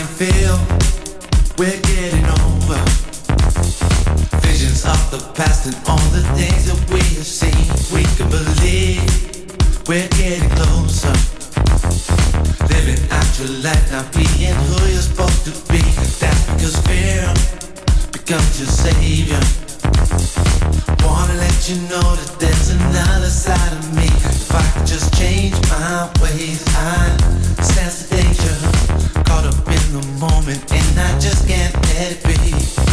can feel we're getting over. Visions of the past and all the things that we have seen. We can believe we're getting closer. Living out your life, not being who you're supposed to be. That's because fear becomes your savior. Wanna let you know that there's another side of me. If I could just change my ways, I sense the danger the moment, and I just can't let it be.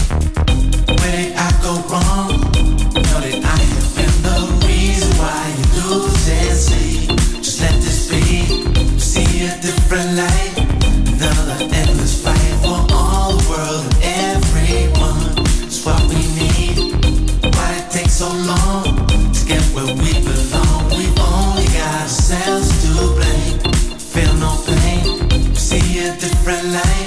red light.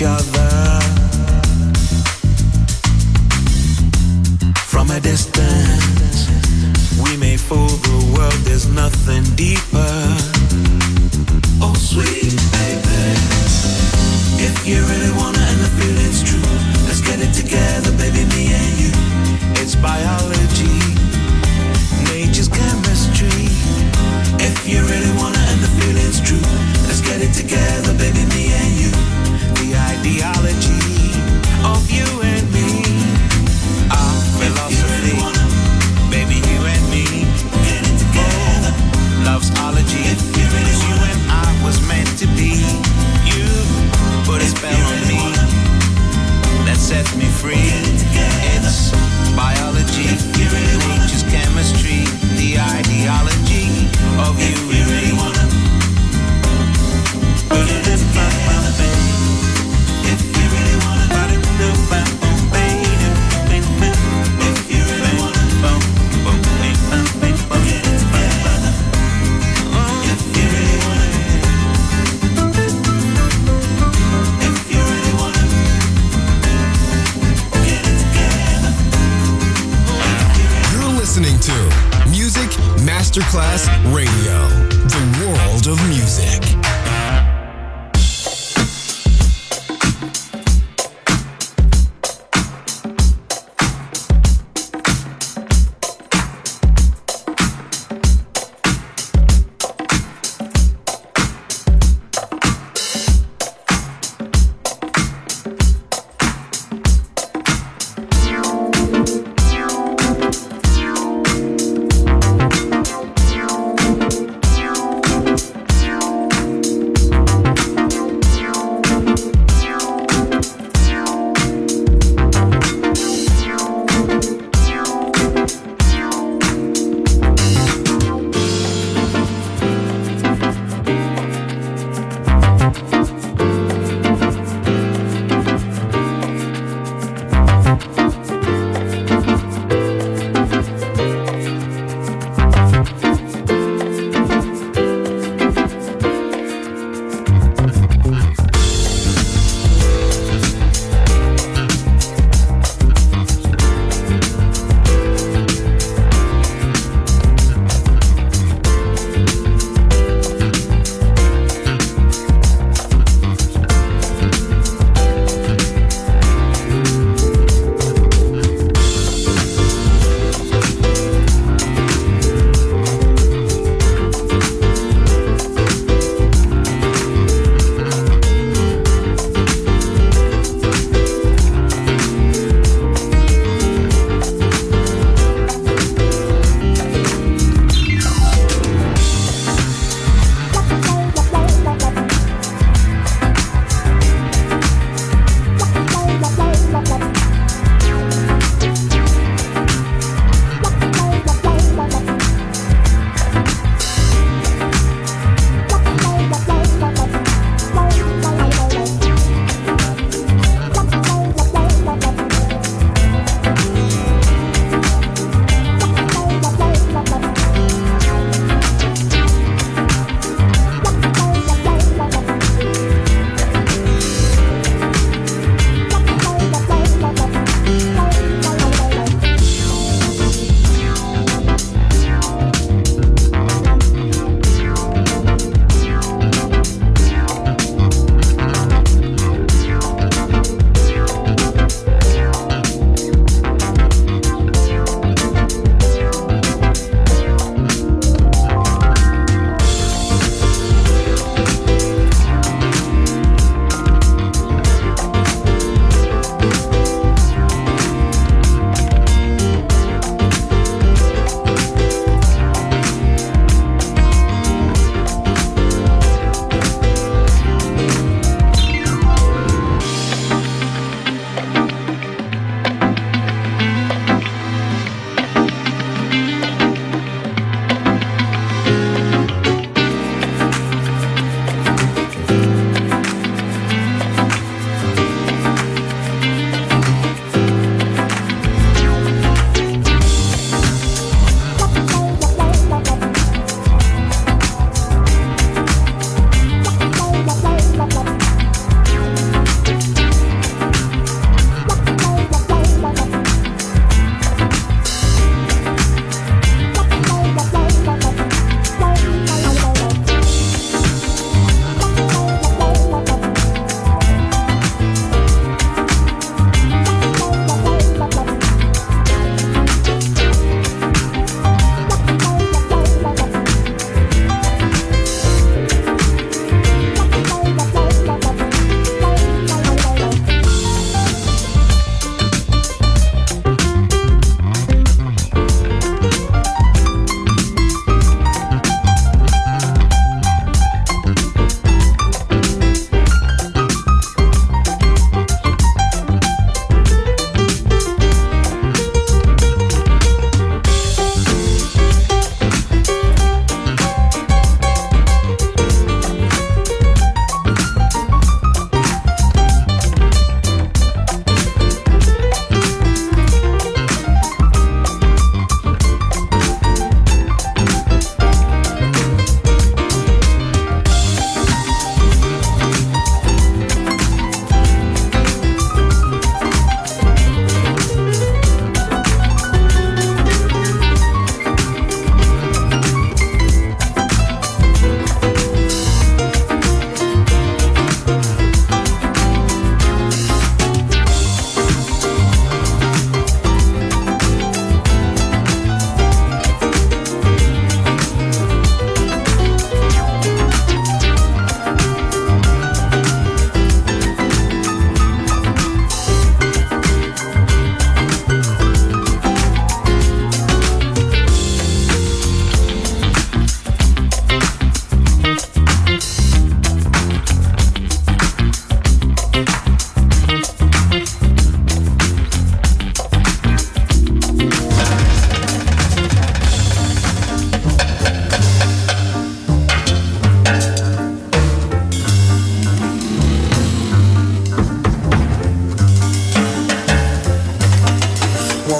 Each other from a distance. We may fool the world, there's nothing deeper. Oh, sweet baby, if you really wanna and the feeling's true, let's get it together, baby, me and you. It's biology, nature's chemistry. If you really wanna and the feeling's true, let's get it together, baby, me and you. The ideology of you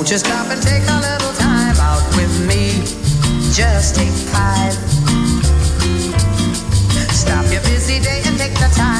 Won't you stop and take a little time out with me? Just take five. Stop your busy day and take the time.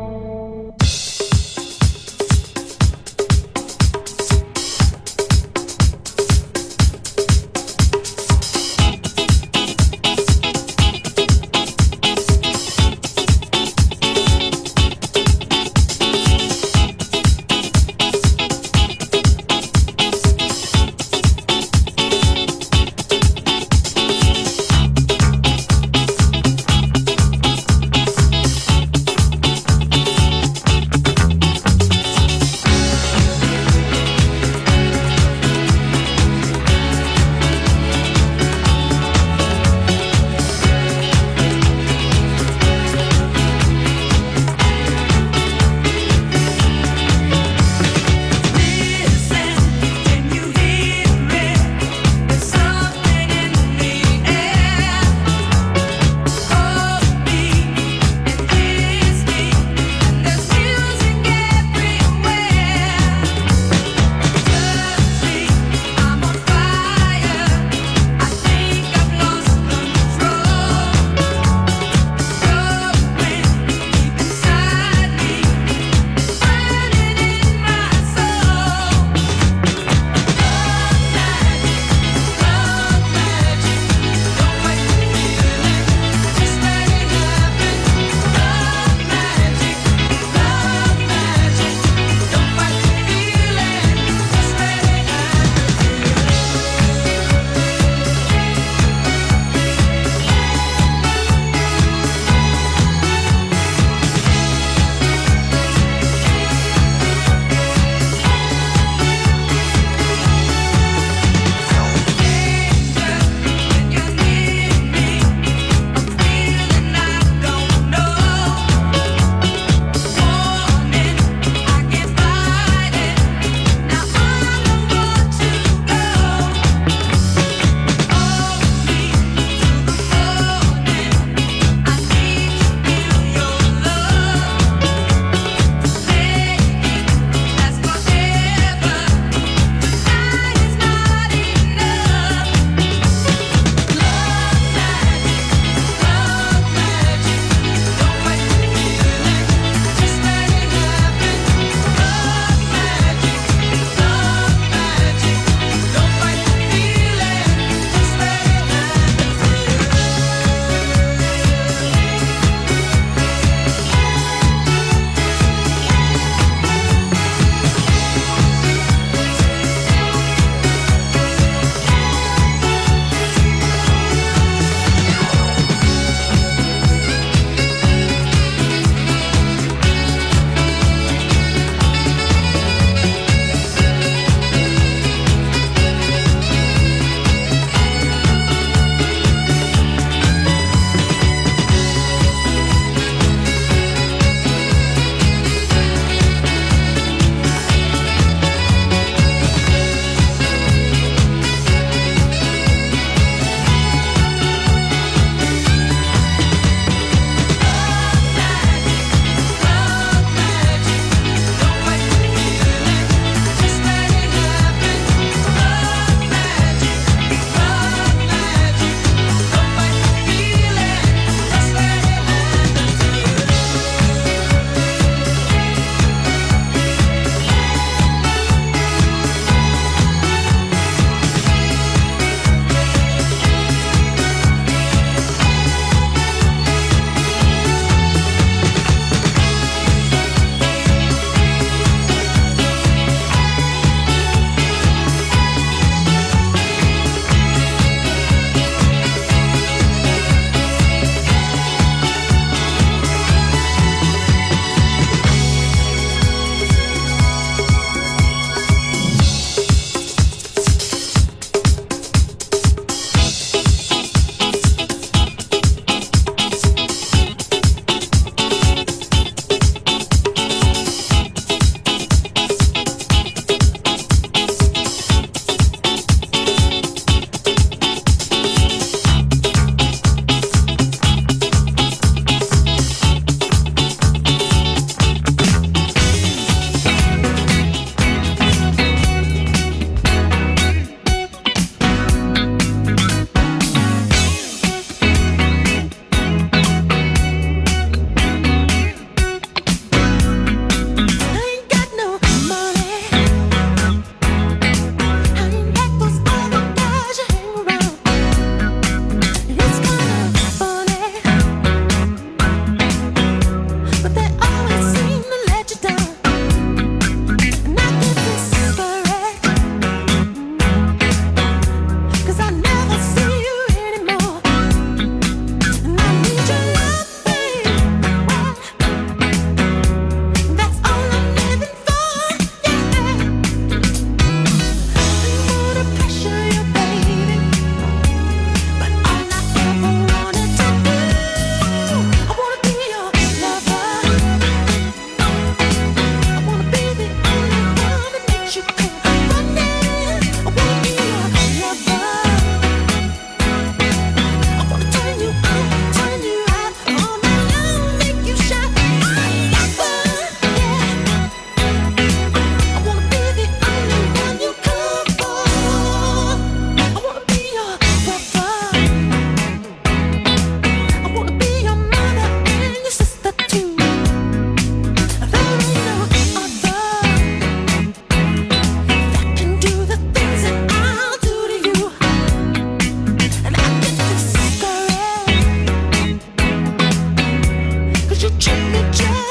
Jimmy Jimmy.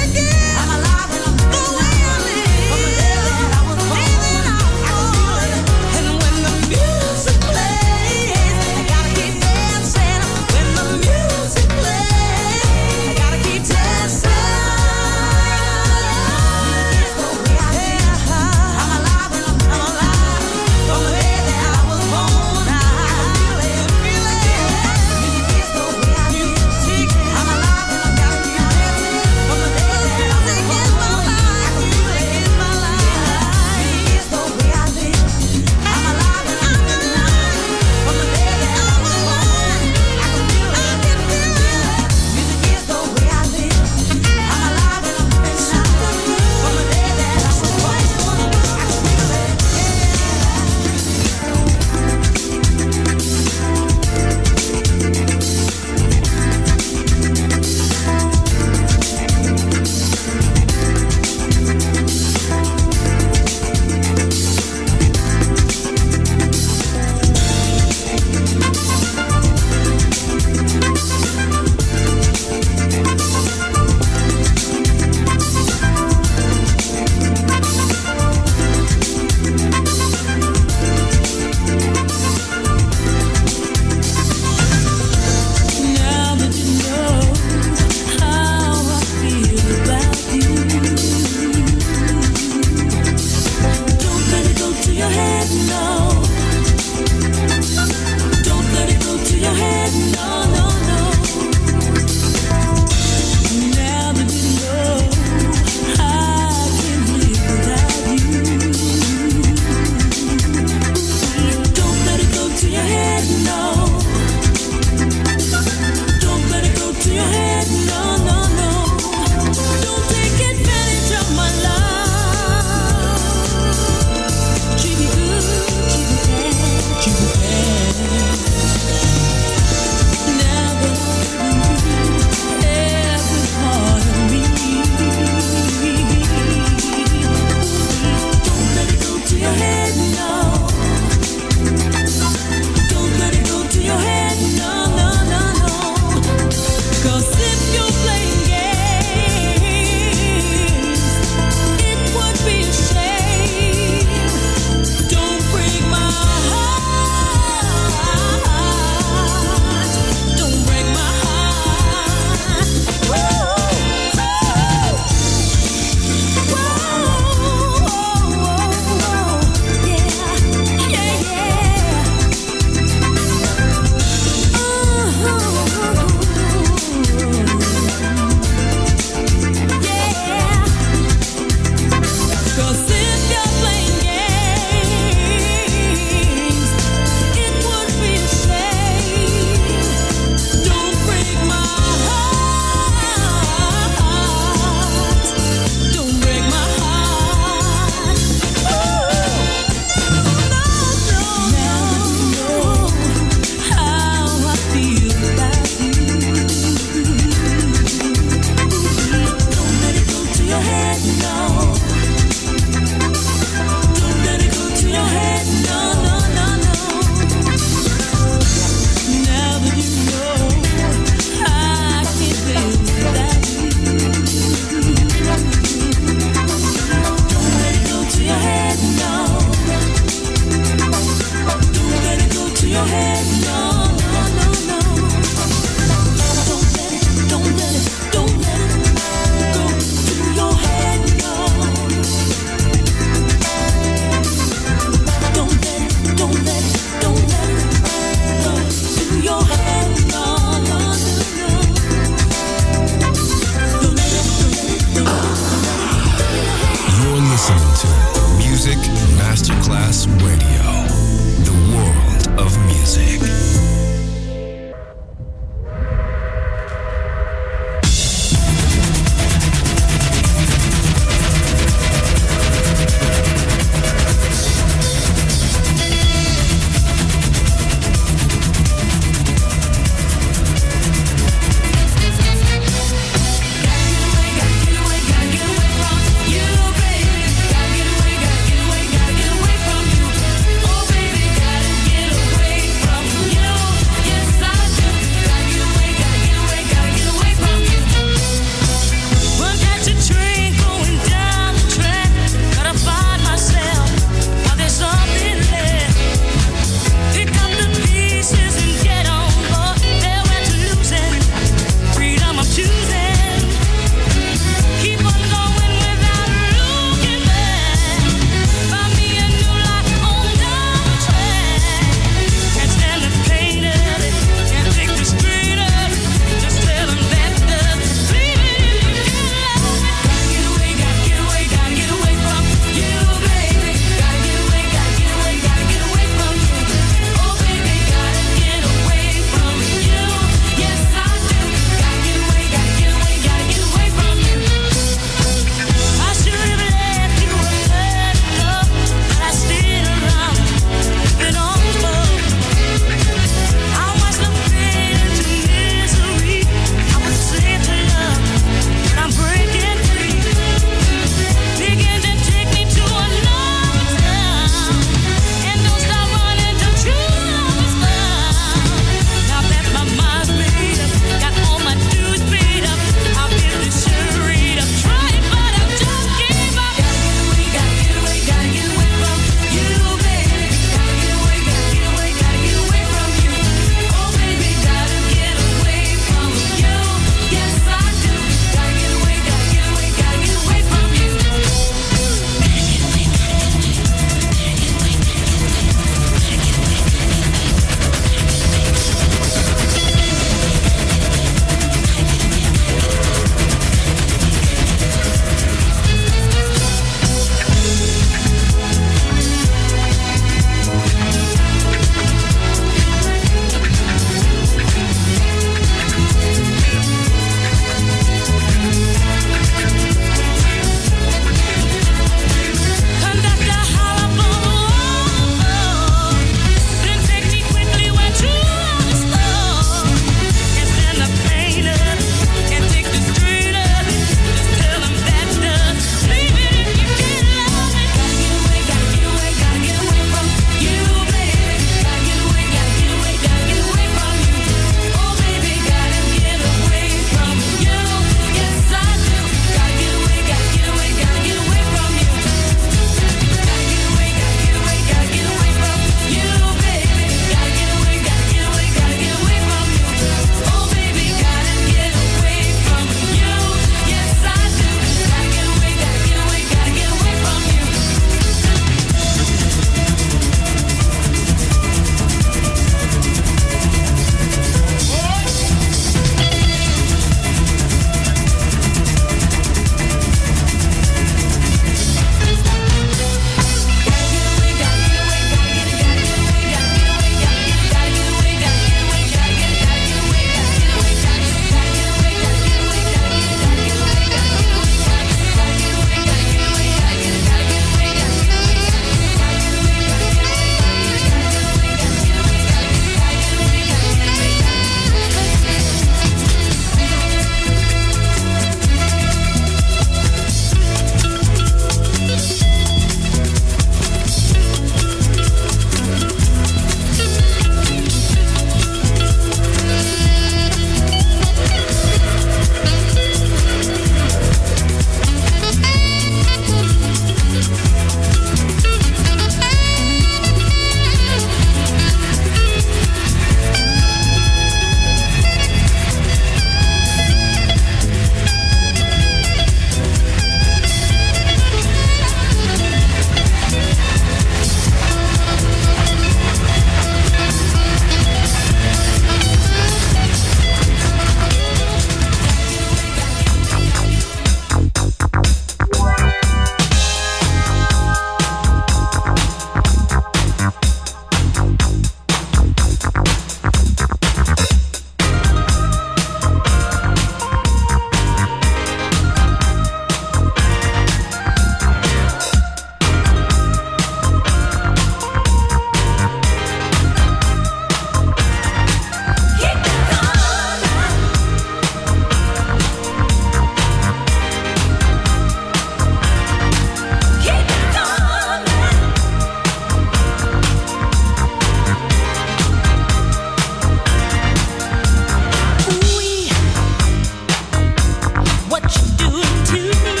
Do to me?